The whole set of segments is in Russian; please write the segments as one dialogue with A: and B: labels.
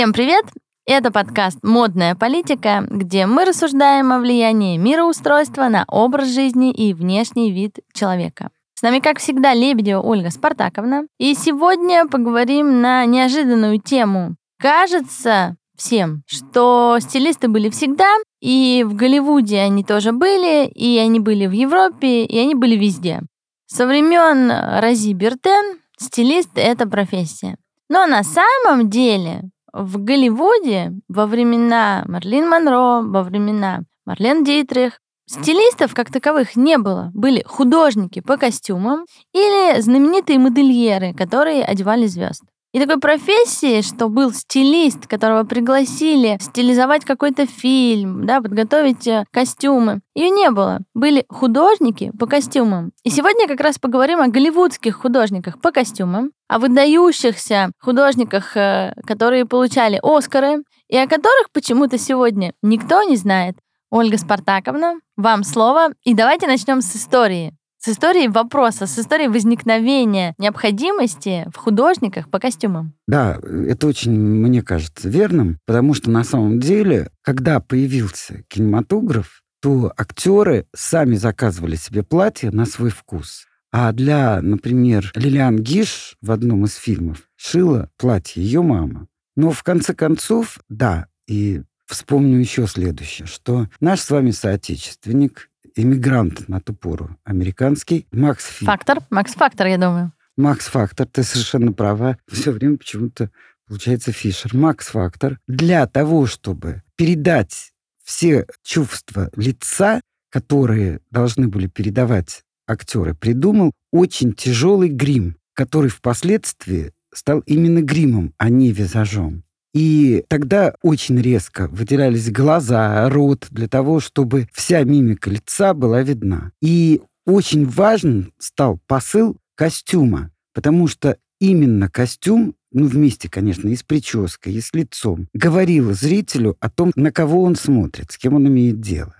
A: Всем привет! Это подкаст «Модная политика», где мы рассуждаем о влиянии мироустройства на образ жизни и внешний вид человека. С нами, как всегда, Лебедева Ольга Спартаковна. И сегодня поговорим на неожиданную тему. Кажется всем, что стилисты были всегда, и в Голливуде они тоже были, и они были в Европе, и они были везде. Со времен Рози Бертен стилист — это профессия. Но на самом деле в Голливуде во времена Марлин Монро, во времена Марлен Дитрих стилистов как таковых не было. Были художники по костюмам или знаменитые модельеры, которые одевали звезд. И такой профессии, что был стилист, которого пригласили стилизовать какой-то фильм, да, подготовить э, костюмы, ее не было. Были художники по костюмам. И сегодня как раз поговорим о голливудских художниках по костюмам, о выдающихся художниках, э, которые получали Оскары, и о которых почему-то сегодня никто не знает. Ольга Спартаковна, вам слово. И давайте начнем с истории с историей вопроса, с историей возникновения необходимости в художниках по костюмам.
B: Да, это очень, мне кажется, верным, потому что на самом деле, когда появился кинематограф, то актеры сами заказывали себе платье на свой вкус. А для, например, Лилиан Гиш в одном из фильмов шила платье ее мама. Но в конце концов, да, и вспомню еще следующее, что наш с вами соотечественник иммигрант на ту пору, американский, Макс Фи.
A: Фактор? Макс Фактор, я думаю.
B: Макс Фактор, ты совершенно права. Все время почему-то получается Фишер. Макс Фактор для того, чтобы передать все чувства лица, которые должны были передавать актеры, придумал очень тяжелый грим, который впоследствии стал именно гримом, а не визажом. И тогда очень резко выделялись глаза, рот, для того, чтобы вся мимика лица была видна. И очень важен стал посыл костюма, потому что именно костюм, ну, вместе, конечно, и с прической, и с лицом, говорил зрителю о том, на кого он смотрит, с кем он имеет дело.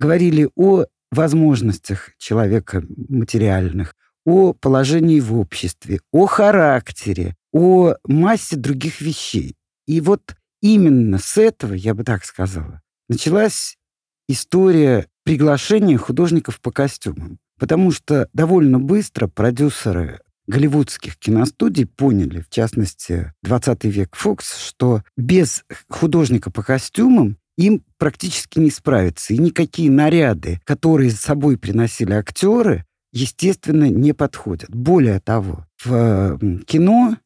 B: Говорили о возможностях человека материальных, о положении в обществе, о характере, о массе других вещей. И вот именно с этого, я бы так сказала, началась история приглашения художников по костюмам. Потому что довольно быстро продюсеры голливудских киностудий поняли, в частности, 20 век Фокс, что без художника по костюмам им практически не справиться. И никакие наряды, которые с собой приносили актеры, естественно, не подходят. Более того, в кино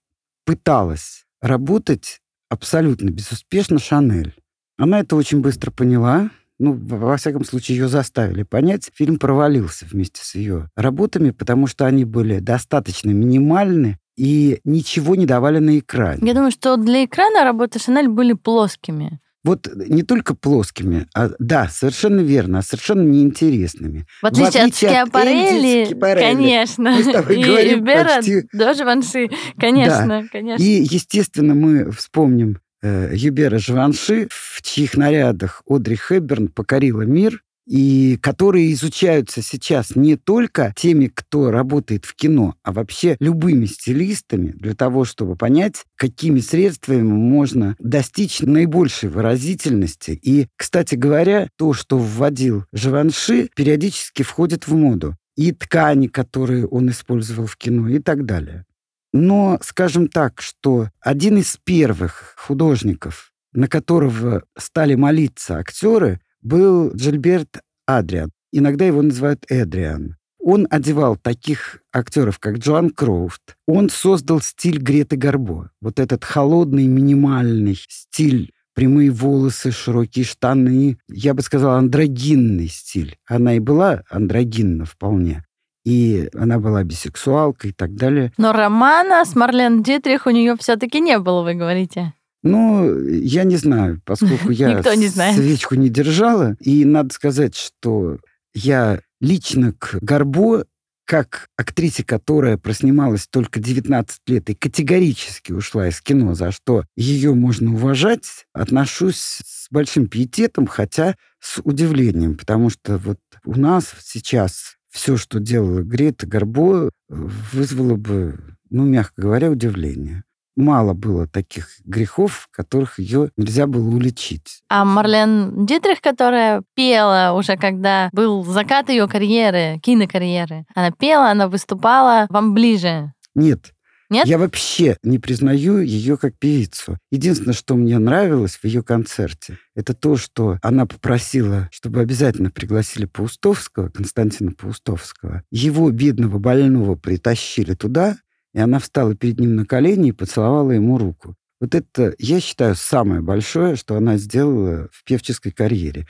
B: пыталась работать абсолютно безуспешно Шанель. Она это очень быстро поняла, ну, во всяком случае, ее заставили понять. Фильм провалился вместе с ее работами, потому что они были достаточно минимальны и ничего не давали на экране.
A: Я думаю, что для экрана работы Шанель были плоскими.
B: Вот не только плоскими, а да, совершенно верно, а совершенно неинтересными.
A: В отличие, в отличие от Скиапарелли, конечно. Мы с тобой и Бера почти... даже Ванши, конечно, да. конечно.
B: И, естественно, мы вспомним э, Юбера Живанши, в чьих нарядах Одри Хэбберн покорила мир, и которые изучаются сейчас не только теми, кто работает в кино, а вообще любыми стилистами для того, чтобы понять, какими средствами можно достичь наибольшей выразительности. И, кстати говоря, то, что вводил Живанши, периодически входит в моду. И ткани, которые он использовал в кино, и так далее. Но, скажем так, что один из первых художников, на которого стали молиться актеры, был Джильберт Адриан. Иногда его называют Эдриан. Он одевал таких актеров, как Джоан Кроуфт. Он создал стиль Греты Гарбо. Вот этот холодный, минимальный стиль прямые волосы, широкие штаны. Я бы сказал, андрогинный стиль. Она и была андрогинна вполне. И она была бисексуалкой и так далее.
A: Но романа с Марлен Дитрих у нее все-таки не было, вы говорите.
B: Ну, я не знаю, поскольку я
A: не
B: свечку не держала. И надо сказать, что я лично к Горбо, как актрисе, которая проснималась только 19 лет и категорически ушла из кино, за что ее можно уважать, отношусь с большим пиететом, хотя с удивлением, потому что вот у нас сейчас все, что делала Грета Горбо, вызвало бы, ну, мягко говоря, удивление. Мало было таких грехов, которых ее нельзя было уличить.
A: А Марлен Дитрих, которая пела уже, когда был закат ее карьеры, кинокарьеры, она пела, она выступала вам ближе.
B: Нет,
A: Нет?
B: Я вообще не признаю ее как певицу. Единственное, что мне нравилось в ее концерте, это то, что она попросила, чтобы обязательно пригласили Паустовского, Константина Паустовского. Его бедного больного притащили туда, и она встала перед ним на колени и поцеловала ему руку. Вот это, я считаю, самое большое, что она сделала в певческой карьере.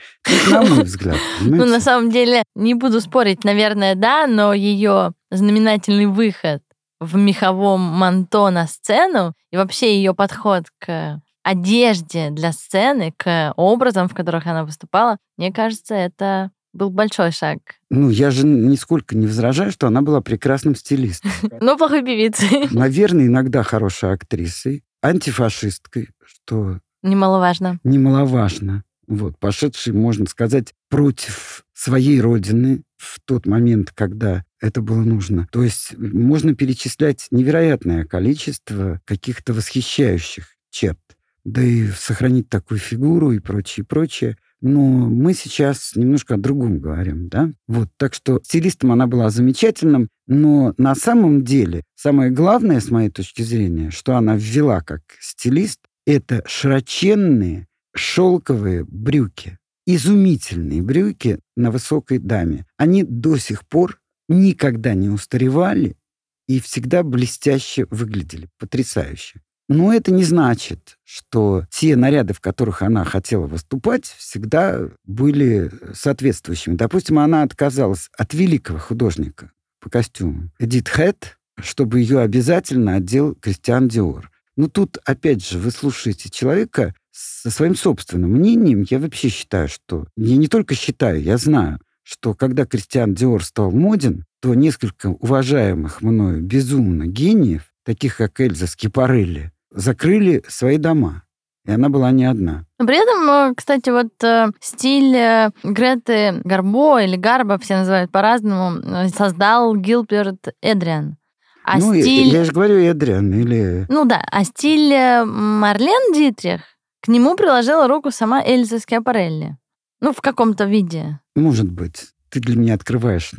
B: На мой взгляд.
A: Ну, на самом деле, не буду спорить, наверное, да, но ее знаменательный выход в меховом манто на сцену и вообще ее подход к одежде для сцены, к образам, в которых она выступала, мне кажется, это был большой шаг.
B: Ну, я же нисколько не возражаю, что она была прекрасным стилистом.
A: Но плохой певицей.
B: Наверное, иногда хорошей актрисой, антифашисткой, что
A: Немаловажно.
B: немаловажно. Вот, пошедшей, можно сказать, против своей родины в тот момент, когда это было нужно. То есть можно перечислять невероятное количество каких-то восхищающих черт. Да и сохранить такую фигуру и прочее, прочее. Но мы сейчас немножко о другом говорим, да? Вот, так что стилистом она была замечательным, но на самом деле самое главное, с моей точки зрения, что она ввела как стилист, это широченные шелковые брюки. Изумительные брюки на высокой даме. Они до сих пор никогда не устаревали и всегда блестяще выглядели. Потрясающе. Но это не значит, что те наряды, в которых она хотела выступать, всегда были соответствующими. Допустим, она отказалась от великого художника по костюмам Эдит Хэт, чтобы ее обязательно одел Кристиан Диор. Ну, тут, опять же, вы слушаете человека со своим собственным мнением. Я вообще считаю, что... Я не только считаю, я знаю, что когда Кристиан Диор стал моден, то несколько уважаемых мною безумно гениев, таких как Эльза Скипарелли, закрыли свои дома. И она была не одна.
A: Но при этом, э, кстати, вот э, стиль э, Греты Гарбо или Гарба, все называют по-разному, э, создал Гилберт Эдриан. А
B: ну, я-
A: стиль...
B: я, же говорю, Эдриан или...
A: Ну да, а стиль Марлен Дитрих, к нему приложила руку сама Эльза Скиапарелли. Ну, в каком-то виде.
B: Может быть, ты для меня открываешь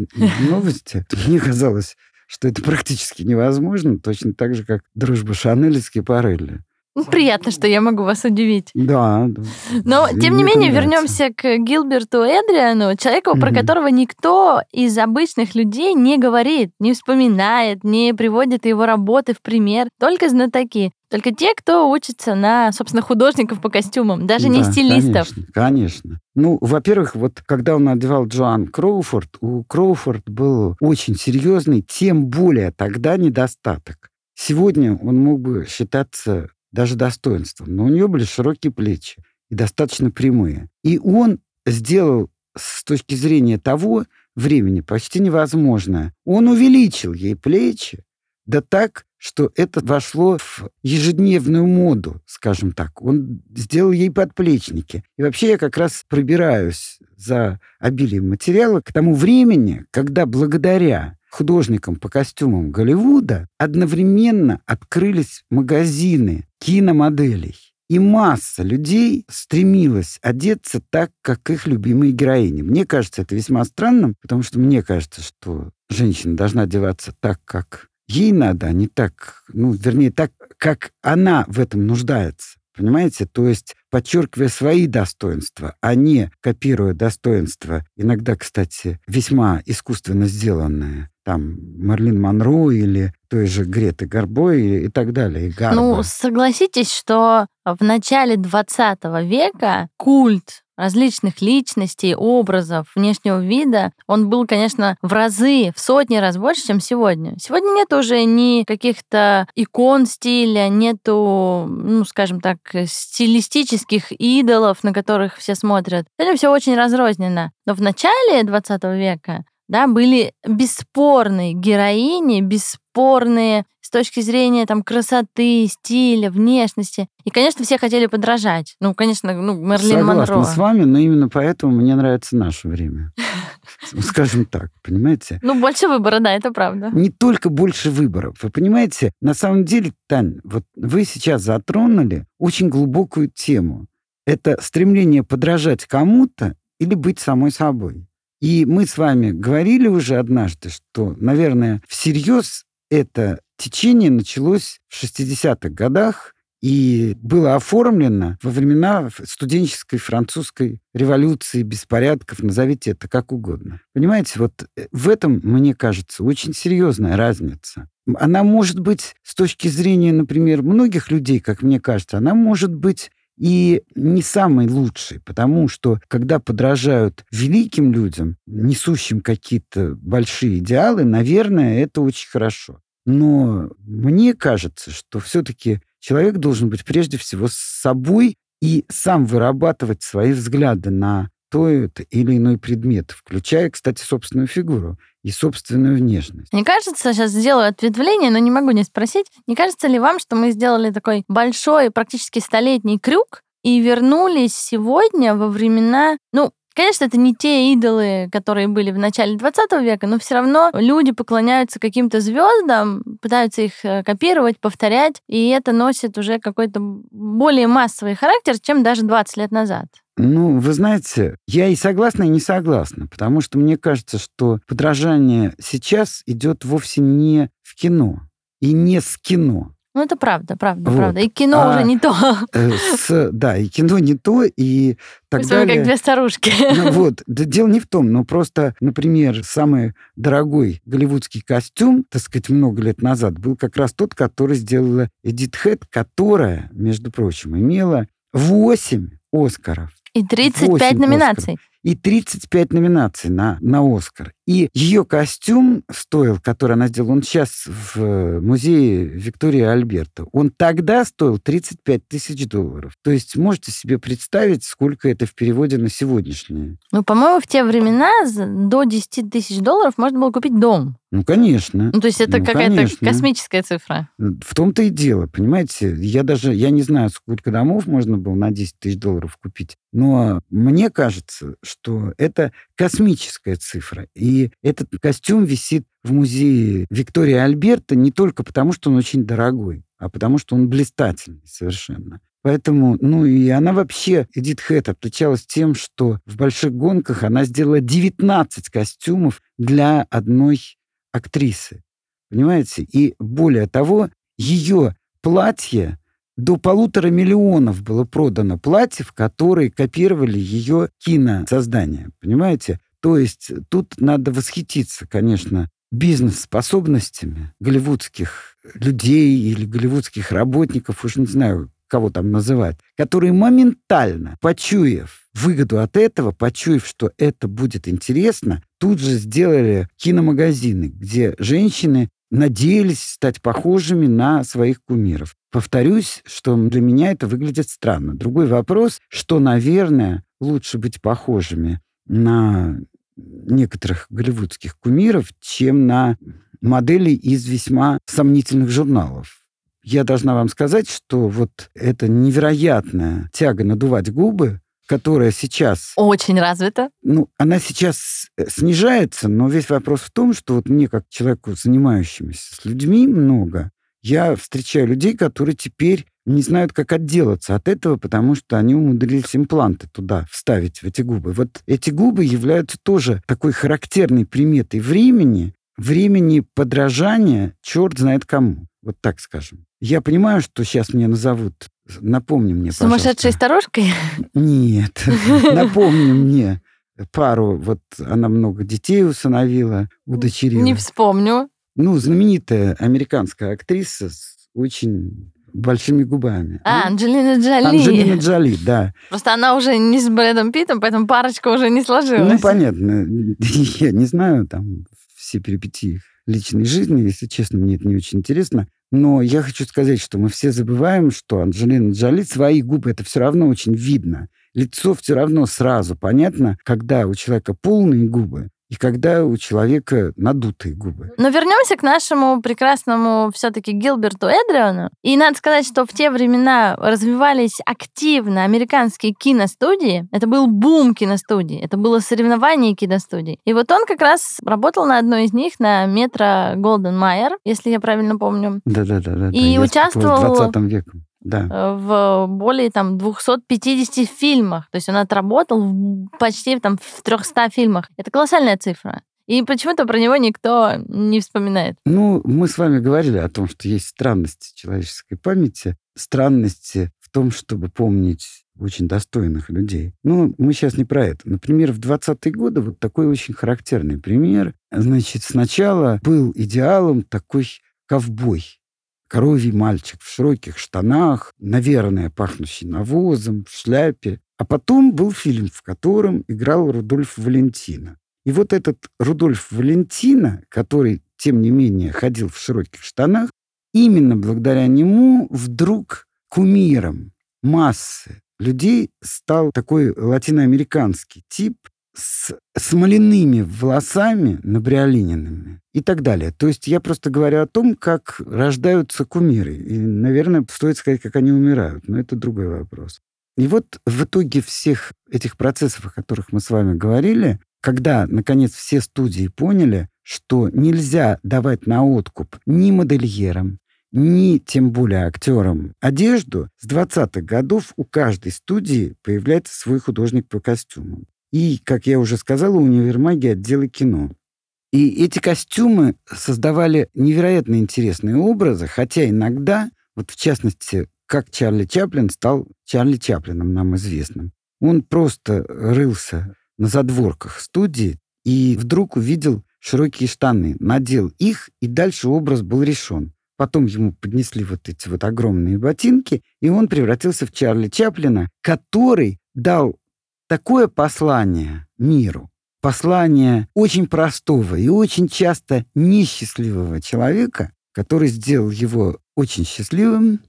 B: новости. Мне казалось, что это практически невозможно, точно так же, как дружба Шанель и Скипарелли.
A: Ну, приятно, что я могу вас удивить.
B: Да, да.
A: Но,
B: И
A: тем не менее,
B: нравится.
A: вернемся к Гилберту Эдриану, человеку, про
B: Мгм.
A: которого никто из обычных людей не говорит, не вспоминает, не приводит его работы в пример. Только знатоки. Только те, кто учится на, собственно, художников по костюмам, даже не
B: Да,
A: стилистов.
B: Конечно, конечно. Ну, во-первых, вот когда он одевал Джоан Кроуфорд, у Кроуфорд был очень серьезный, тем более тогда недостаток. Сегодня он мог бы считаться даже достоинством, но у нее были широкие плечи и достаточно прямые. И он сделал с точки зрения того времени почти невозможное. Он увеличил ей плечи, да так, что это вошло в ежедневную моду, скажем так. Он сделал ей подплечники. И вообще я как раз пробираюсь за обилием материала к тому времени, когда благодаря художникам по костюмам Голливуда одновременно открылись магазины киномоделей. И масса людей стремилась одеться так, как их любимые героини. Мне кажется, это весьма странным, потому что мне кажется, что женщина должна одеваться так, как ей надо, а не так, ну, вернее, так, как она в этом нуждается. Понимаете? То есть подчеркивая свои достоинства, а не копируя достоинства, иногда, кстати, весьма искусственно сделанные, там, Марлин Монро или той же Греты Гарбо и, и так далее, и.
A: Ну, согласитесь, что в начале 20 века культ различных личностей, образов, внешнего вида, он был, конечно, в разы, в сотни раз больше, чем сегодня. Сегодня нет уже ни каких-то икон стиля, нету, ну, скажем так, стилистических идолов, на которых все смотрят. Сегодня все очень разрозненно. Но в начале 20 века да, были бесспорные героини, бесспорные точки зрения там красоты, стиля, внешности. И, конечно, все хотели подражать. Ну, конечно, ну, Мерлин
B: Согласна
A: Монро.
B: с вами, но именно поэтому мне нравится наше время. Скажем так, понимаете?
A: Ну, больше выбора, да, это правда.
B: Не только больше выборов. Вы понимаете, на самом деле, Тань, вот вы сейчас затронули очень глубокую тему. Это стремление подражать кому-то или быть самой собой. И мы с вами говорили уже однажды, что, наверное, всерьез это течение началось в 60-х годах и было оформлено во времена студенческой французской революции, беспорядков, назовите это как угодно. Понимаете, вот э, в этом, мне кажется, очень серьезная разница. Она может быть с точки зрения, например, многих людей, как мне кажется, она может быть и не самый лучший, потому что когда подражают великим людям, несущим какие-то большие идеалы, наверное, это очень хорошо. Но мне кажется, что все-таки человек должен быть прежде всего с собой и сам вырабатывать свои взгляды на тот или иной предмет, включая, кстати, собственную фигуру и собственную внешность.
A: Мне кажется, сейчас сделаю ответвление, но не могу не спросить, не кажется ли вам, что мы сделали такой большой, практически столетний крюк и вернулись сегодня во времена, ну, Конечно, это не те идолы, которые были в начале 20 века, но все равно люди поклоняются каким-то звездам, пытаются их э, копировать, повторять, и это носит уже какой-то более массовый характер, чем даже 20 лет назад.
B: Ну, вы знаете, я и согласна, и не согласна, потому что мне кажется, что подражание сейчас идет вовсе не в кино и не с кино.
A: Ну, это правда, правда, вот. правда. И кино а, уже не то.
B: Э, с, да, и кино не то, и так Мы далее.
A: как две старушки.
B: Ну, вот, да, дело не в том, но просто, например, самый дорогой голливудский костюм, так сказать, много лет назад, был как раз тот, который сделала Эдит Хэт, которая, между прочим, имела 8 Оскаров.
A: И 35 номинаций. Оскаров
B: и 35 номинаций на, на Оскар. И ее костюм стоил, который она сделала, он сейчас в музее Виктории Альберта, он тогда стоил 35 тысяч долларов. То есть можете себе представить, сколько это в переводе на сегодняшнее.
A: Ну, по-моему, в те времена до 10 тысяч долларов можно было купить дом.
B: Ну, конечно.
A: Ну, то есть это ну, какая-то конечно. космическая цифра.
B: В том-то и дело, понимаете? Я даже, я не знаю, сколько домов можно было на 10 тысяч долларов купить, но мне кажется, что это космическая цифра. И этот костюм висит в музее Виктории Альберта не только потому, что он очень дорогой, а потому что он блистательный совершенно. Поэтому, ну и она вообще, Эдит Хэт, отличалась тем, что в больших гонках она сделала 19 костюмов для одной актрисы. Понимаете? И более того, ее платье до полутора миллионов было продано платьев, которые копировали ее киносоздание. Понимаете? То есть тут надо восхититься, конечно, бизнес-способностями голливудских людей или голливудских работников, уж не знаю, кого там называть, которые моментально, почуяв выгоду от этого, почуяв, что это будет интересно, тут же сделали киномагазины, где женщины надеялись стать похожими на своих кумиров. Повторюсь, что для меня это выглядит странно. Другой вопрос, что, наверное, лучше быть похожими на некоторых голливудских кумиров, чем на моделей из весьма сомнительных журналов. Я должна вам сказать, что вот эта невероятная тяга надувать губы, которая сейчас...
A: Очень развита.
B: Ну, она сейчас э, снижается, но весь вопрос в том, что вот мне, как человеку, занимающемуся с людьми много, я встречаю людей, которые теперь не знают, как отделаться от этого, потому что они умудрились импланты туда вставить, в эти губы. Вот эти губы являются тоже такой характерной приметой времени, времени подражания черт знает кому. Вот так скажем. Я понимаю, что сейчас мне назовут. Напомни мне,
A: Сумасшедшей старушкой?
B: Нет. Напомни мне пару. Вот она много детей усыновила, удочерила.
A: Не вспомню.
B: Ну, знаменитая американская актриса с очень большими губами.
A: А, Анджелина Джоли.
B: Анджелина Джоли, да.
A: Просто она уже не с Брэдом Питтом, поэтому парочка уже не сложилась.
B: Ну, понятно. Я не знаю там все перипетии личной жизни, если честно, мне это не очень интересно. Но я хочу сказать, что мы все забываем, что Анджелина Джоли, свои губы, это все равно очень видно. Лицо все равно сразу понятно, когда у человека полные губы, и когда у человека надутые губы.
A: Но вернемся к нашему прекрасному все-таки Гилберту Эдриону. И надо сказать, что в те времена развивались активно американские киностудии. Это был бум киностудий. Это было соревнование киностудий. И вот он как раз работал на одной из них, на метро Голден Майер, если я правильно помню.
B: Да-да-да.
A: И участвовал...
B: В 20 веком да.
A: Э, в более там 250 фильмах. То есть он отработал почти там в 300 фильмах. Это колоссальная цифра. И почему-то про него никто не вспоминает.
B: Ну, мы с вами говорили о том, что есть странности человеческой памяти, странности в том, чтобы помнить очень достойных людей. Ну, мы сейчас не про это. Например, в 20-е годы вот такой очень характерный пример. Значит, сначала был идеалом такой ковбой, коровий мальчик в широких штанах, наверное, пахнущий навозом, в шляпе. А потом был фильм, в котором играл Рудольф Валентина. И вот этот Рудольф Валентина, который, тем не менее, ходил в широких штанах, именно благодаря нему вдруг кумиром массы людей стал такой латиноамериканский тип, с смоляными волосами набриолиненными и так далее. То есть я просто говорю о том, как рождаются кумиры. И, наверное, стоит сказать, как они умирают, но это другой вопрос. И вот в итоге всех этих процессов, о которых мы с вами говорили, когда, наконец, все студии поняли, что нельзя давать на откуп ни модельерам, ни тем более актерам одежду, с 20-х годов у каждой студии появляется свой художник по костюмам. И, как я уже сказала, универмаги отделы кино. И эти костюмы создавали невероятно интересные образы, хотя иногда, вот в частности, как Чарли Чаплин стал Чарли Чаплином, нам известным. Он просто рылся на задворках студии и вдруг увидел широкие штаны, надел их, и дальше образ был решен. Потом ему поднесли вот эти вот огромные ботинки, и он превратился в Чарли Чаплина, который дал такое послание миру, послание очень простого и очень часто несчастливого человека, который сделал его очень счастливым,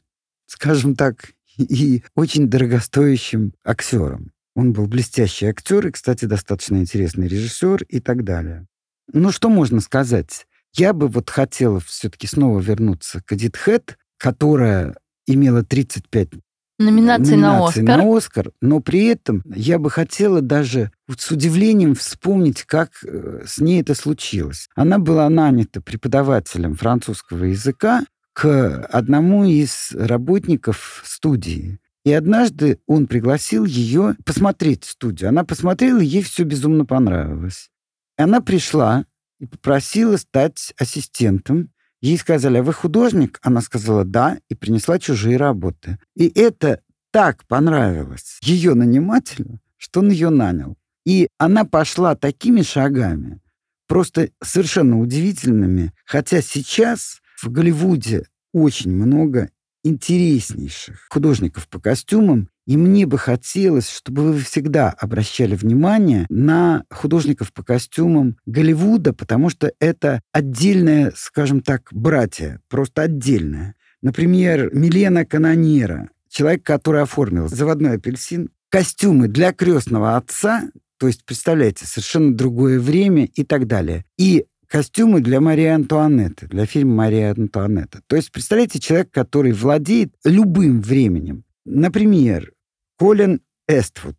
B: скажем так, и очень дорогостоящим актером. Он был блестящий актер и, кстати, достаточно интересный режиссер и так далее. Ну, что можно сказать? Я бы вот хотела все-таки снова вернуться к Эдит Хэт, которая имела 35
A: Номинации, на Оскар.
B: на Оскар. Но при этом я бы хотела даже вот с удивлением вспомнить, как э, с ней это случилось. Она была нанята преподавателем французского языка к одному из работников студии. И однажды он пригласил ее посмотреть студию. Она посмотрела, ей все безумно понравилось. Она пришла и попросила стать ассистентом Ей сказали, а вы художник? Она сказала, да, и принесла чужие работы. И это так понравилось ее нанимателю, что он ее нанял. И она пошла такими шагами, просто совершенно удивительными. Хотя сейчас в Голливуде очень много интереснейших художников по костюмам, и мне бы хотелось, чтобы вы всегда обращали внимание на художников по костюмам Голливуда, потому что это отдельное, скажем так, братья, просто отдельное. Например, Милена Канонера, человек, который оформил заводной апельсин, костюмы для крестного отца, то есть, представляете, совершенно другое время и так далее. И костюмы для Марии Антуанетты, для фильма «Мария Антуанетта». То есть, представляете, человек, который владеет любым временем. Например, Колин Эствуд.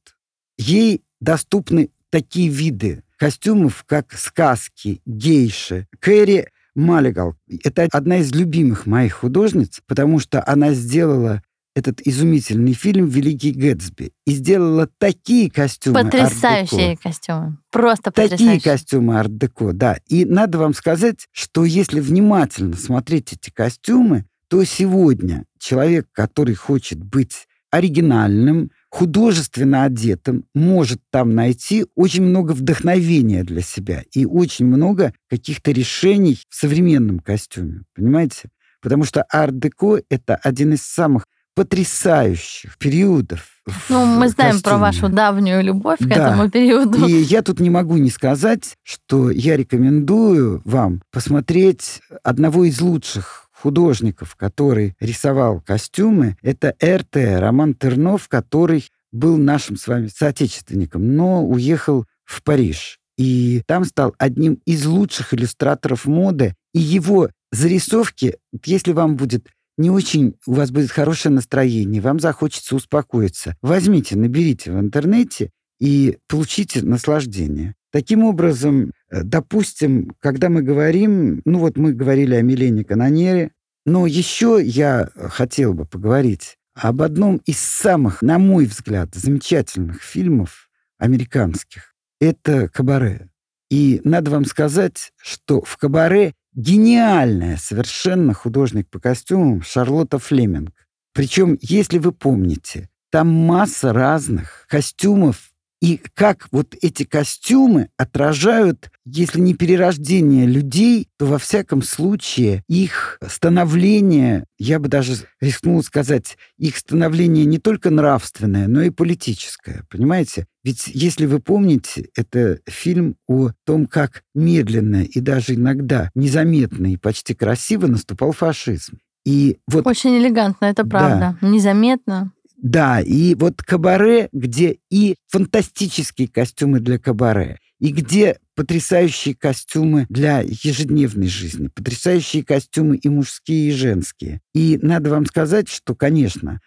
B: Ей доступны такие виды костюмов, как сказки, гейши. Кэрри Маллигал. Это одна из любимых моих художниц, потому что она сделала этот изумительный фильм «Великий Гэтсби» и сделала такие костюмы
A: Потрясающие костюмы. Просто
B: потрясающие. Такие костюмы арт-деко, да. И надо вам сказать, что если внимательно смотреть эти костюмы, то сегодня человек, который хочет быть оригинальным, художественно одетым, может там найти очень много вдохновения для себя и очень много каких-то решений в современном костюме. Понимаете? Потому что арт-деко — это один из самых потрясающих периодов.
A: Ну, мы знаем костюме. про вашу давнюю любовь да. к этому периоду.
B: И я тут не могу не сказать, что я рекомендую вам посмотреть одного из лучших художников, который рисовал костюмы, это РТ, Роман Тернов, который был нашим с вами соотечественником, но уехал в Париж. и там стал одним из лучших иллюстраторов моды. И его зарисовки, если вам будет не очень, у вас будет хорошее настроение, вам захочется успокоиться, возьмите, наберите в интернете и получите наслаждение. Таким образом, э, допустим, когда мы говорим, ну вот мы говорили о Милене Канонере, но еще я хотел бы поговорить об одном из самых, на мой взгляд, замечательных фильмов американских. Это «Кабаре». И надо вам сказать, что в «Кабаре» гениальная совершенно художник по костюмам Шарлотта Флеминг. Причем, если вы помните, там масса разных костюмов и как вот эти костюмы отражают, если не перерождение людей, то во всяком случае их становление, я бы даже рискнул сказать, их становление не только нравственное, но и политическое. Понимаете? Ведь если вы помните, это фильм о том, как медленно и даже иногда незаметно и почти красиво наступал фашизм. И вот,
A: Очень элегантно, это правда. Да. Незаметно.
B: Да, и вот кабаре, где и фантастические костюмы для кабаре, и где потрясающие костюмы для ежедневной жизни, потрясающие костюмы и мужские, и женские. И надо вам сказать, что, конечно,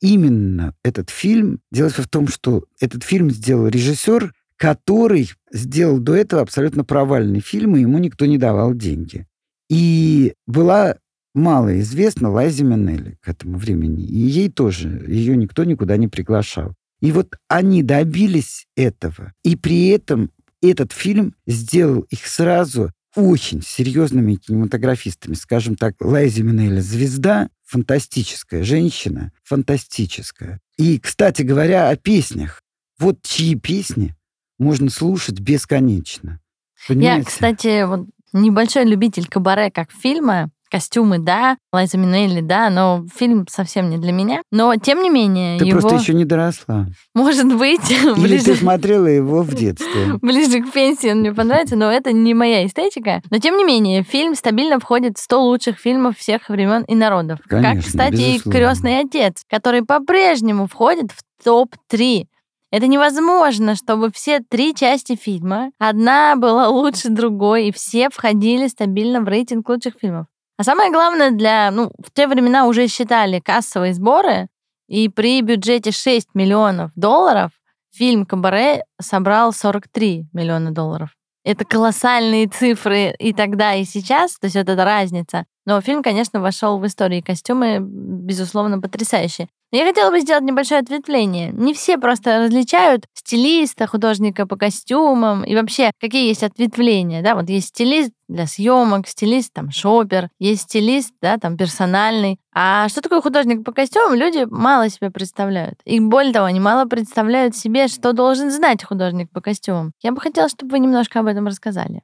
B: именно этот фильм, дело в том, что этот фильм сделал режиссер, который сделал до этого абсолютно провальный фильм, и ему никто не давал деньги. И была мало известна Лайзе Минелли к этому времени. И ей тоже, ее никто никуда не приглашал. И вот они добились этого. И при этом этот фильм сделал их сразу очень серьезными кинематографистами. Скажем так, Лайзи Минелли звезда, фантастическая женщина, фантастическая. И, кстати говоря, о песнях. Вот чьи песни можно слушать бесконечно.
A: Понимаете? Я, кстати, вот небольшой любитель кабаре как фильма, костюмы, да, Лайза Минелли, да, но фильм совсем не для меня. Но, тем не менее,
B: Ты
A: его...
B: просто еще не доросла.
A: Может быть.
B: Или ближе... ты смотрела его в детстве.
A: ближе к пенсии он мне понравится, но это не моя эстетика. Но, тем не менее, фильм стабильно входит в 100 лучших фильмов всех времен и народов.
B: Конечно,
A: как, кстати,
B: безусловно.
A: и «Крестный отец», который по-прежнему входит в топ-3 это невозможно, чтобы все три части фильма, одна была лучше другой, и все входили стабильно в рейтинг лучших фильмов. А самое главное, для, ну, в те времена уже считали кассовые сборы, и при бюджете 6 миллионов долларов фильм «Кабаре» собрал 43 миллиона долларов. Это колоссальные цифры и тогда, и сейчас, то есть вот эта разница. Но фильм, конечно, вошел в историю костюмы, безусловно, потрясающие. Я хотела бы сделать небольшое ответвление. Не все просто различают стилиста, художника по костюмам и вообще, какие есть ответвления. Да, вот есть стилист для съемок, стилист там шопер, есть стилист, да, там персональный. А что такое художник по костюмам, люди мало себе представляют. И более того, они мало представляют себе, что должен знать художник по костюмам. Я бы хотела, чтобы вы немножко об этом рассказали.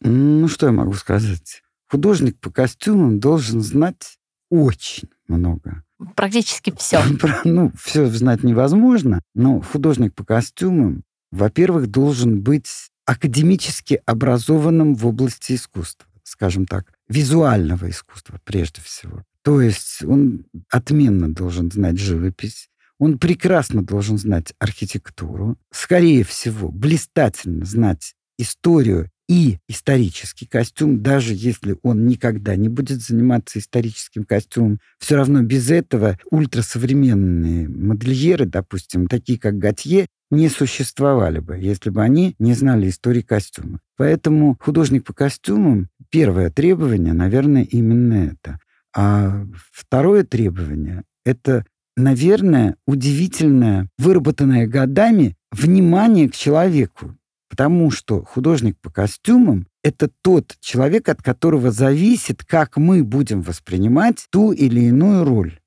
B: Ну, что я могу сказать? Художник по костюмам должен знать очень много
A: практически все.
B: Ну, все знать невозможно, но художник по костюмам, во-первых, должен быть академически образованным в области искусства, скажем так, визуального искусства прежде всего. То есть он отменно должен знать живопись, он прекрасно должен знать архитектуру, скорее всего, блистательно знать историю и исторический костюм, даже если он никогда не будет заниматься историческим костюмом, все равно без этого ультрасовременные модельеры, допустим, такие как Готье, не существовали бы, если бы они не знали истории костюма. Поэтому художник по костюмам, первое требование, наверное, именно это. А второе требование — это, наверное, удивительное, выработанное годами внимание к человеку. Потому что художник по костюмам — это тот человек, от которого зависит, как мы будем воспринимать ту или иную роль.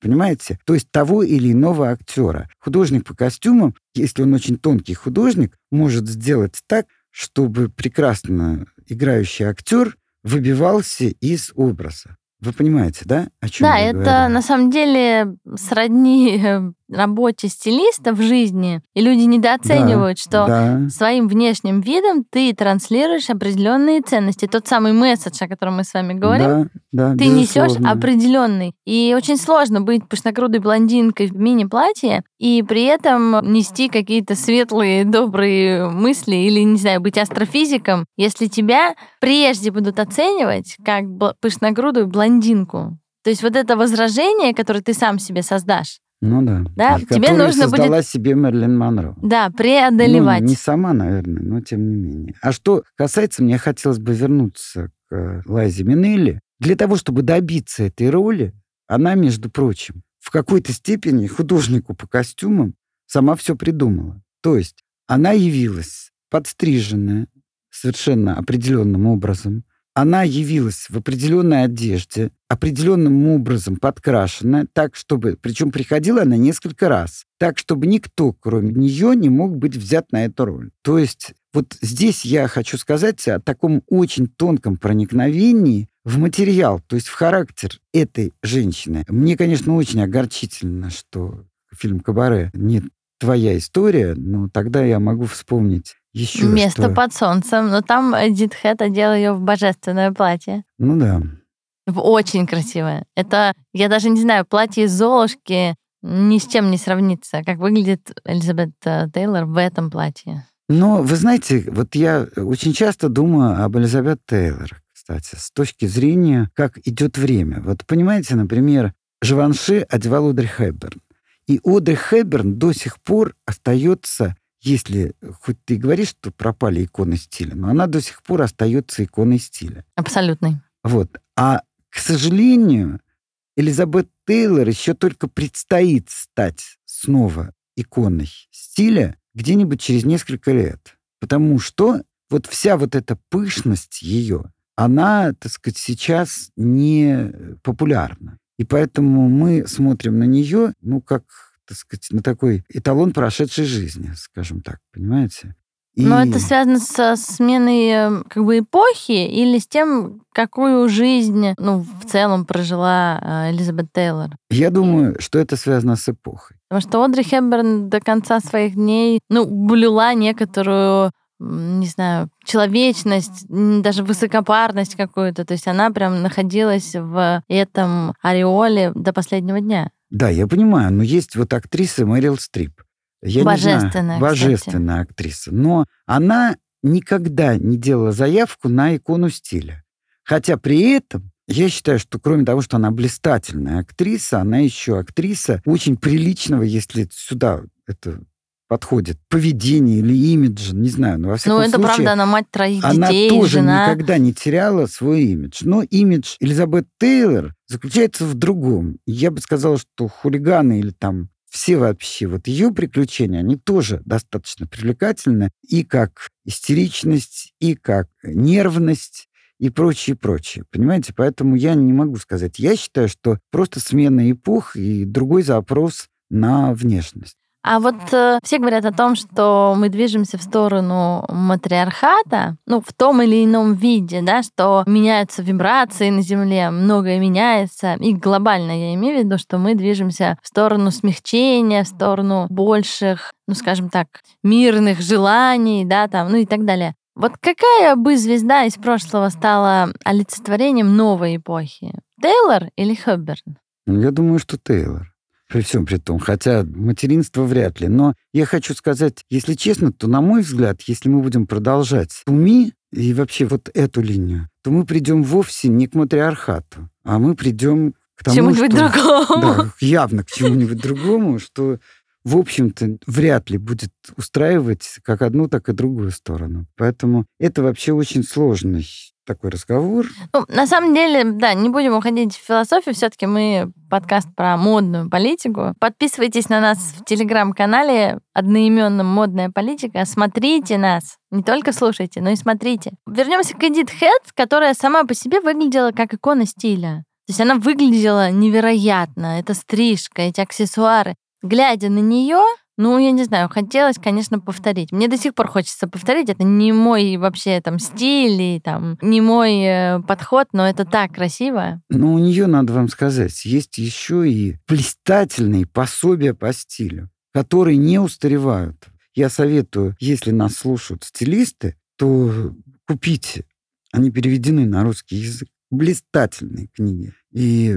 B: Понимаете? То есть того или иного актера. Художник по костюмам, если он очень тонкий художник, может сделать так, чтобы прекрасно играющий актер выбивался из образа. Вы понимаете, да, о чем
A: Да, это
B: говорю?
A: на самом деле сродни работе стилиста в жизни, и люди недооценивают,
B: Да,
A: что
B: да.
A: своим внешним видом ты транслируешь определенные ценности. Тот самый месседж, о котором мы с вами говорим,
B: Да, да,
A: ты несешь определенный. И очень сложно быть пышногрудой блондинкой в мини-платье и при этом нести какие-то светлые, добрые мысли или, не знаю, быть астрофизиком, если тебя прежде будут оценивать как пышногрудую блондинку. То есть вот это возражение, которое ты сам себе создашь,
B: Ну да.
A: Да,
B: И
A: тебе нужно будет-
B: создала себе Мерлин Монро.
A: да,
B: Ну,
A: преодолевать.
B: не сама, наверное, но тем не менее. А что касается, мне хотелось бы вернуться к э, Лайзе Минелли. Для того, чтобы добиться этой роли, она, между прочим, в какой-то степени художнику по костюмам сама все придумала. То есть она явилась подстриженная совершенно определенным образом. Она явилась в определенной одежде, определенным образом подкрашенная, так, чтобы... Причем приходила она несколько раз, так, чтобы никто, кроме нее, не мог быть взят на эту роль. То есть вот здесь я хочу сказать о таком очень тонком проникновении в материал, то есть в характер этой женщины. Мне, конечно, очень огорчительно, что фильм «Кабаре» не твоя история, но тогда я могу вспомнить еще
A: Место
B: что...
A: под солнцем. Но там Эдит Хэт одела ее в божественное платье.
B: Ну да.
A: Очень красивое. Это, я даже не знаю, платье из Золушки ни с чем не сравнится. Как выглядит Элизабет э, Тейлор в этом платье.
B: Но, вы знаете, вот я очень часто думаю об Элизабет Тейлор, кстати, с точки зрения, как идет время. Вот понимаете, например, Живанши одевал Одри Хэбберн. И Одри Хэбберн до сих пор остается, если хоть ты и говоришь, что пропали иконы стиля, но она до сих пор остается иконой стиля.
A: Абсолютный.
B: Вот. А, к сожалению, Элизабет Тейлор еще только предстоит стать снова иконой стиля где-нибудь через несколько лет. Потому что вот вся вот эта пышность ее, она, так сказать, сейчас не популярна. И поэтому мы смотрим на нее, ну, как, так сказать, на такой эталон прошедшей жизни, скажем так, понимаете? И-
A: Но это связано со сменой э, как бы эпохи или с тем, какую жизнь ну, в целом прожила э, Элизабет Тейлор?
B: Я думаю, что это связано с эпохой.
A: Потому что Одри Хепберн до конца своих дней, ну, блюла некоторую, не знаю, человечность, даже высокопарность какую-то. То есть она прям находилась в этом ореоле до последнего дня.
B: Да, я понимаю, но есть вот актриса Мэрил Стрип. Я не знаю,
A: Божественная, кстати.
B: божественная актриса. Но она никогда не делала заявку на икону стиля. Хотя при этом я считаю, что кроме того, что она блистательная актриса, она еще актриса очень приличного, если сюда это подходит, поведение или имиджа, не знаю. Но во всяком
A: Ну, это
B: случае,
A: правда, она мать троих
B: она
A: детей,
B: тоже
A: жена.
B: никогда не теряла свой имидж. Но имидж Элизабет Тейлор заключается в другом. Я бы сказала, что хулиганы или там все вообще, вот ее приключения, они тоже достаточно привлекательны и как истеричность, и как нервность, и прочее, прочее. Понимаете? Поэтому я не могу сказать. Я считаю, что просто смена эпох и другой запрос на внешность.
A: А вот э, все говорят о том, что мы движемся в сторону матриархата, ну, в том или ином виде, да, что меняются вибрации на Земле, многое меняется. И глобально я имею в виду, что мы движемся в сторону смягчения, в сторону больших, ну, скажем так, мирных желаний, да, там, ну и так далее. Вот какая бы звезда из прошлого стала олицетворением новой эпохи? Тейлор или Хэбберн?
B: Ну, Я думаю, что Тейлор. При всем при том, хотя материнство вряд ли. Но я хочу сказать, если честно, то, на мой взгляд, если мы будем продолжать уми и вообще вот эту линию, то мы придем вовсе не к матриархату, а мы придем к тому,
A: Чему-нибудь
B: что...
A: другому.
B: Да, явно к чему-нибудь другому, что, в общем-то, вряд ли будет устраивать как одну, так и другую сторону. Поэтому это вообще очень сложный такой разговор.
A: Ну, на самом деле, да, не будем уходить в философию. Все-таки мы подкаст про модную политику. Подписывайтесь на нас в телеграм-канале одноименном «Модная политика». Смотрите нас. Не только слушайте, но и смотрите. Вернемся к Эдит Хэт, которая сама по себе выглядела как икона стиля. То есть она выглядела невероятно. Это стрижка, эти аксессуары. Глядя на нее, Ну, я не знаю, хотелось, конечно, повторить. Мне до сих пор хочется повторить. Это не мой вообще там стиль и там не мой э, подход, но это так красиво.
B: Но у нее, надо вам сказать, есть еще и блистательные пособия по стилю, которые не устаревают. Я советую, если нас слушают стилисты, то купите. Они переведены на русский язык. Блистательные книги. И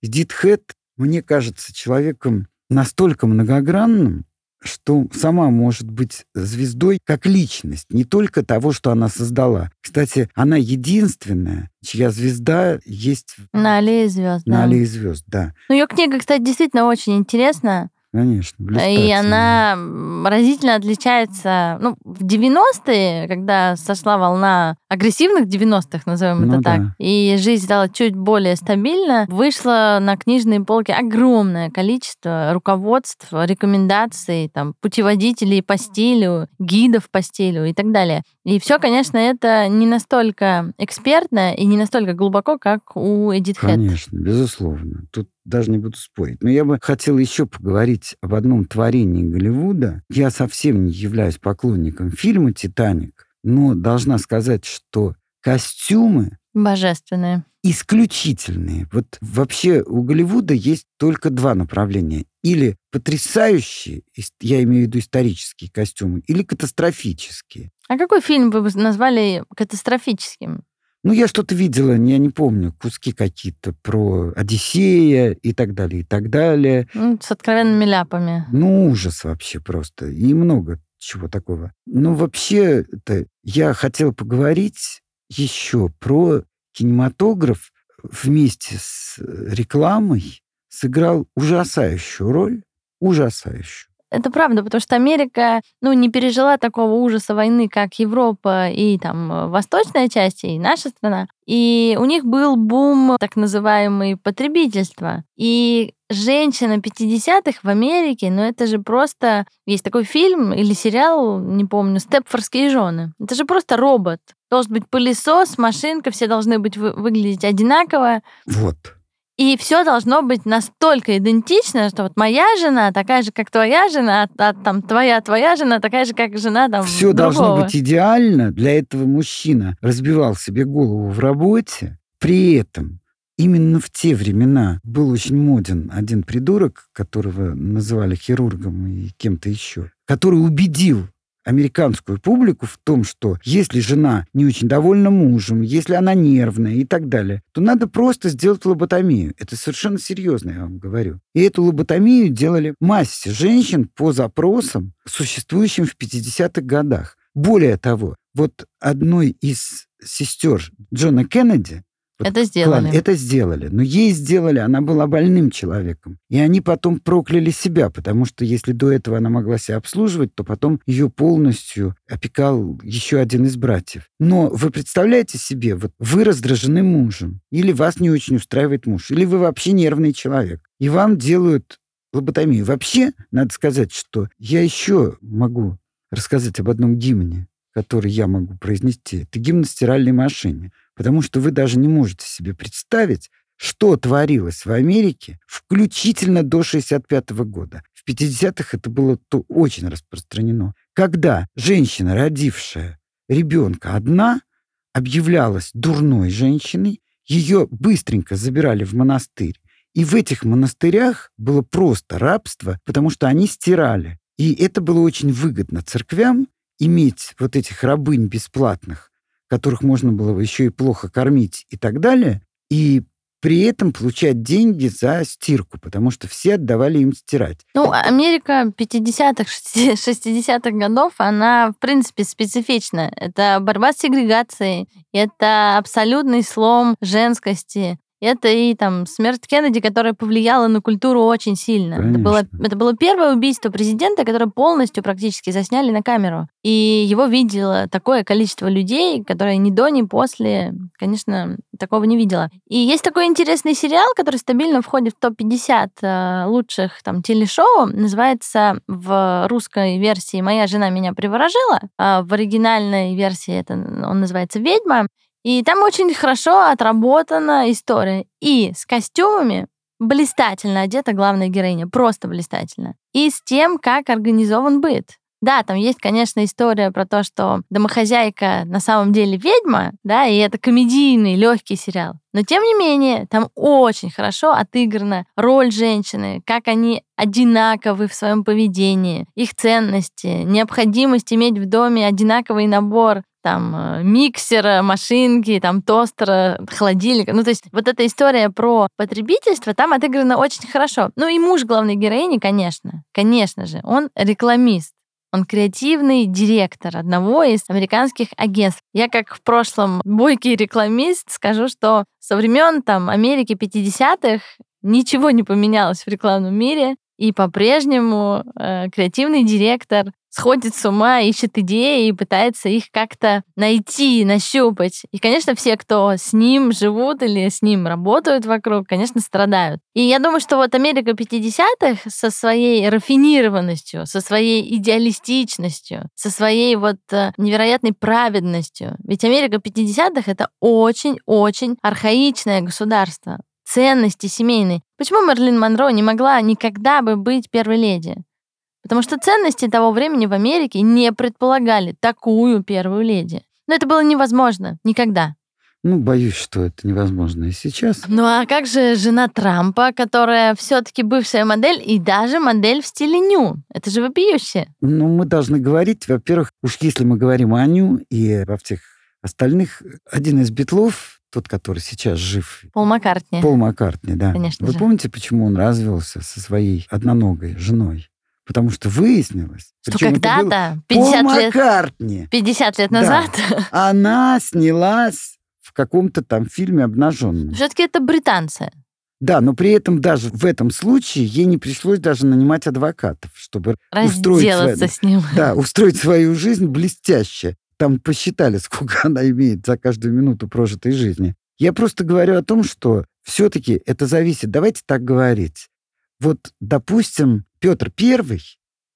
B: Эдит Хэт, мне кажется, человеком настолько многогранным, что сама может быть звездой как личность, не только того, что она создала. Кстати, она единственная, чья звезда есть...
A: На аллее звезд,
B: На
A: да.
B: аллее звезд, да.
A: Ну, ее книга, кстати, действительно очень интересна.
B: Конечно,
A: И она разительно отличается, ну, в 90-е, когда сошла волна агрессивных 90-х, назовем
B: Ну
A: это так,
B: да.
A: и жизнь стала чуть более стабильна, вышло на книжные полки огромное количество руководств, рекомендаций, там, путеводителей по стилю, гидов по стилю и так далее. И все, конечно, это не настолько экспертно и не настолько глубоко, как у Эдит.
B: Конечно, безусловно. Тут даже не буду спорить. Но я бы хотел еще поговорить об одном творении Голливуда. Я совсем не являюсь поклонником фильма «Титаник», но должна сказать, что костюмы
A: Божественные.
B: исключительные. Вот вообще у Голливуда есть только два направления. Или потрясающие, я имею в виду исторические костюмы, или катастрофические.
A: А какой фильм вы бы назвали катастрофическим?
B: Ну, я что-то видела, я не помню, куски какие-то про Одиссея и так далее, и так далее.
A: Ну, с откровенными ляпами.
B: Ну, ужас вообще просто. И много чего такого. Ну, вообще, это я хотел поговорить еще про кинематограф вместе с э, рекламой сыграл ужасающую роль, ужасающую.
A: Это правда, потому что Америка, ну, не пережила такого ужаса войны, как Европа и там э, восточная часть, и наша страна. И у них был бум так называемый потребительства. И женщина 50-х в Америке, ну это же просто... Есть такой фильм или сериал, не помню, «Степфорские жены». Это же просто робот. Должен быть пылесос, машинка, все должны быть вы- выглядеть одинаково.
B: Вот.
A: И все должно быть настолько идентично, что вот моя жена такая же, как твоя жена, а, а там твоя твоя жена такая же, как жена там
B: Все должно быть идеально. Для этого мужчина разбивал себе голову в работе. При этом именно в те времена был очень моден один придурок, которого называли хирургом и кем-то еще, который убедил американскую публику в том, что если жена не очень довольна мужем, если она нервная и так далее, то надо просто сделать лоботомию. Это совершенно серьезно, я вам говорю. И эту лоботомию делали массе женщин по запросам, существующим в 50-х годах. Более того, вот одной из сестер Джона Кеннеди вот
A: Это сделали.
B: клан, это сделали. Но ей сделали, она была больным человеком. И они потом прокляли себя, потому что если до этого она могла себя обслуживать, то потом ее полностью опекал еще один из братьев. Но вы представляете себе, вот вы раздражены мужем, или вас не очень устраивает муж, или вы вообще нервный человек, и вам делают лоботомию. Вообще, надо сказать, что я еще могу рассказать об одном гимне, который я могу произнести. Это гимн стиральной машине. Потому что вы даже не можете себе представить, что творилось в Америке, включительно до 65 года. В 50-х это было то очень распространено. Когда женщина, родившая ребенка одна, объявлялась дурной женщиной, ее быстренько забирали в монастырь. И в этих монастырях было просто рабство, потому что они стирали. И это было очень выгодно церквям иметь вот этих рабынь бесплатных, которых можно было еще и плохо кормить и так далее, и при этом получать деньги за стирку, потому что все отдавали им стирать.
A: Ну, Америка 50-х, 60-х годов, она, в принципе, специфична. Это борьба с сегрегацией, это абсолютный слом женскости, это и там смерть Кеннеди, которая повлияла на культуру очень сильно. Это было, это было первое убийство президента, которое полностью практически засняли на камеру. И его видело такое количество людей, которые ни до, ни после, конечно, такого не видела. И есть такой интересный сериал, который стабильно входит в топ-50 э, лучших там телешоу. Называется в русской версии «Моя жена меня приворожила». А в оригинальной версии это он называется «Ведьма». И там очень хорошо отработана история и с костюмами, блистательно одета главная героиня, просто блистательно. И с тем, как организован быт. Да, там есть, конечно, история про то, что домохозяйка на самом деле ведьма, да, и это комедийный, легкий сериал. Но тем не менее, там очень хорошо отыграна роль женщины, как они одинаковы в своем поведении, их ценности, необходимость иметь в доме одинаковый набор там э, миксера, машинки, там тостера, холодильника. Ну, то есть вот эта история про потребительство там отыграна очень хорошо. Ну и муж главной героини, конечно, конечно же, он рекламист. Он креативный директор одного из американских агентств. Я как в прошлом бойкий рекламист скажу, что со времен там Америки 50-х ничего не поменялось в рекламном мире, и по-прежнему э, креативный директор сходит с ума, ищет идеи и пытается их как-то найти, нащупать. И, конечно, все, кто с ним живут или с ним работают вокруг, конечно, страдают. И я думаю, что вот Америка 50-х со своей рафинированностью, со своей идеалистичностью, со своей вот э, невероятной праведностью. Ведь Америка 50-х — это очень-очень архаичное государство ценности семейные. Почему Мерлин Монро не могла никогда бы быть первой леди? Потому что ценности того времени в Америке не предполагали такую первую леди. Но это было невозможно. Никогда.
B: Ну, боюсь, что это невозможно и сейчас.
A: Ну а как же жена Трампа, которая все-таки бывшая модель и даже модель в стиле ню? Это же вопиюще.
B: Ну, мы должны говорить, во-первых, уж если мы говорим о ню и во всех остальных, один из битлов, тот, который сейчас жив.
A: Пол Маккартни.
B: Пол Маккартни, да.
A: Конечно
B: Вы
A: же.
B: помните, почему он развелся со своей одноногой женой? Потому что выяснилось,
A: Что когда-то,
B: Пол
A: 50 лет,
B: Маккартни,
A: 50 лет
B: Да.
A: назад,
B: она снялась в каком-то там фильме обнаженном.
A: все-таки это британцы.
B: Да, но при этом даже в этом случае ей не пришлось даже нанимать адвокатов, чтобы устроить, свою-
A: с ним.
B: да, устроить свою жизнь блестяще. Там посчитали, сколько она имеет за каждую минуту прожитой жизни. Я просто говорю о том, что все-таки это зависит. Давайте так говорить. Вот, допустим, Петр Первый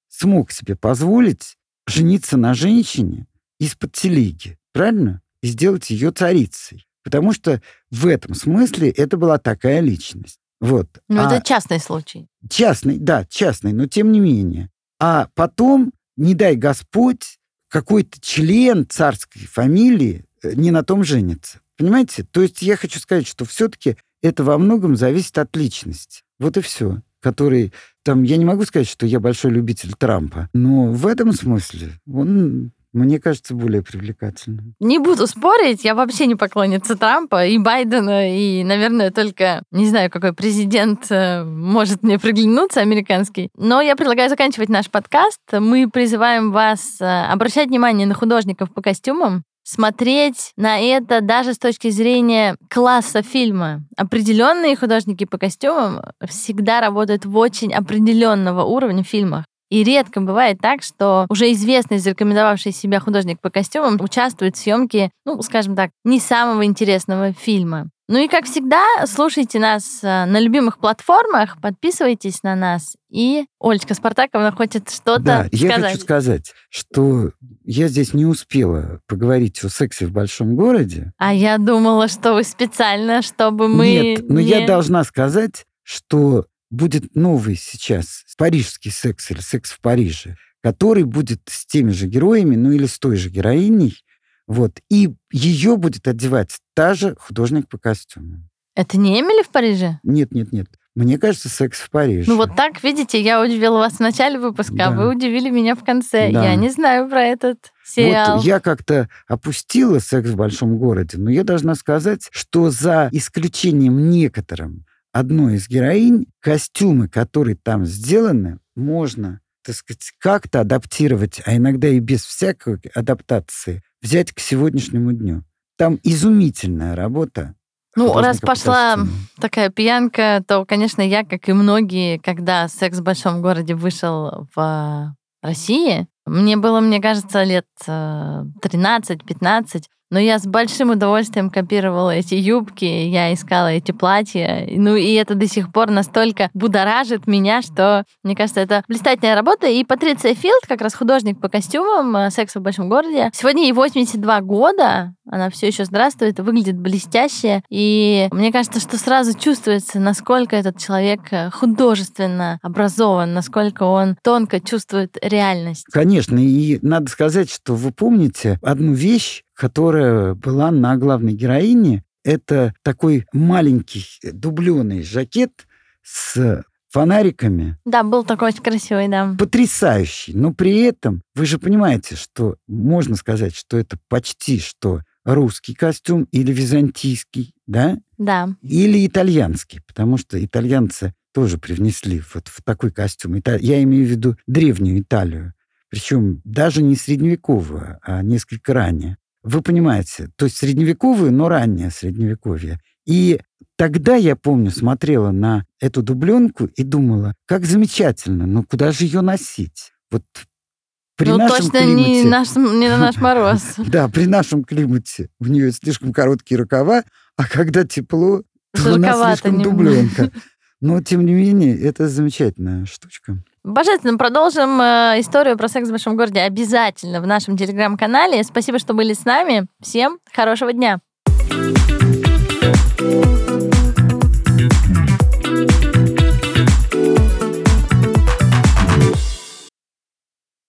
B: смог себе позволить жениться на женщине из-под телеги, правильно? И сделать ее царицей. Потому что в этом смысле это была такая личность. Вот.
A: Ну,
B: А-
A: это частный случай.
B: Частный, да, частный, но тем не менее. А потом, не дай Господь, какой-то член царской фамилии э, не на том женится. Понимаете? То есть я хочу сказать, что все-таки это во многом зависит от личности. Вот и все. Который там, я не могу сказать, что я большой любитель Трампа, но в этом смысле он, мне кажется, более привлекательным.
A: Не буду спорить, я вообще не поклонница Трампа и Байдена, и, наверное, только не знаю, какой президент э, может мне приглянуться, американский. Но я предлагаю заканчивать наш подкаст. Мы призываем вас э, обращать внимание на художников по костюмам, смотреть на это даже с точки зрения класса фильма. Определенные художники по костюмам всегда работают в очень определенного уровня фильмах. И редко бывает так, что уже известный, зарекомендовавший себя художник по костюмам участвует в съемке, ну, скажем так, не самого интересного фильма. Ну и, как всегда, слушайте нас э, на любимых платформах, подписывайтесь на нас. И Олечка Спартаковна хочет что-то
B: Да, я
A: сказать.
B: хочу сказать, что я здесь не успела поговорить о сексе в большом городе,
A: А я думала, что вы специально, чтобы мы...
B: Нет, но
A: не-
B: я должна сказать, что будет новый сейчас парижский секс или секс в Париже, который будет с теми же героями, ну или с той же героиней, вот, и ее будет одевать та же художник по костюмам.
A: Это не Эмили в Париже?
B: Нет, нет, нет. Мне кажется, секс в Париже.
A: Ну вот так, видите, я удивила вас в начале выпуска, а
B: Да.
A: вы удивили меня в конце.
B: Да.
A: Я не знаю про этот сериал.
B: Вот я как-то опустила секс в большом городе, но я должна сказать, что за исключением некоторым одной из героинь, костюмы, которые там сделаны, можно, так сказать, как-то адаптировать, а иногда и без всякой адаптации, взять к сегодняшнему дню. Там изумительная работа.
A: Ну, раз пошла
B: костюмам.
A: такая пьянка, то, конечно, я, как и многие, когда «Секс в большом городе» вышел в России, мне было, мне кажется, лет э, 13-15, Но я с большим удовольствием копировала эти юбки, я искала эти платья. Ну и это до сих пор настолько будоражит меня, что, мне кажется, это блистательная работа. И Патриция Филд, как раз художник по костюмам э, «Секс в большом городе», сегодня ей 82 года, она все еще здравствует, выглядит блестяще. И мне кажется, что сразу чувствуется, насколько этот человек э, художественно образован, насколько он тонко чувствует реальность.
B: Конечно, и надо сказать, что вы помните одну вещь, которая была на главной героине. Это такой маленький дубленый жакет с фонариками.
A: Да, был такой очень красивый, да.
B: Потрясающий. Но при этом вы же понимаете, что можно сказать, что это почти что русский костюм или византийский, да?
A: Да.
B: Или итальянский, потому что итальянцы тоже привнесли вот в такой костюм. Я имею в виду древнюю Италию. Причем даже не средневековую, а несколько ранее. Вы понимаете, то есть средневековую, но раннее средневековье. И тогда, я помню, смотрела на эту дубленку и думала, как замечательно, но куда же ее носить? Вот
A: при ну, нашем точно климате... не, наш, не на наш мороз.
B: Да, при нашем климате у нее слишком короткие рукава, а когда тепло, то она слишком дубленка. Но, тем не менее, это замечательная штучка.
A: Божественно. Продолжим э, историю про секс в большом городе обязательно в нашем телеграм-канале. Спасибо, что были с нами. Всем хорошего дня. thank you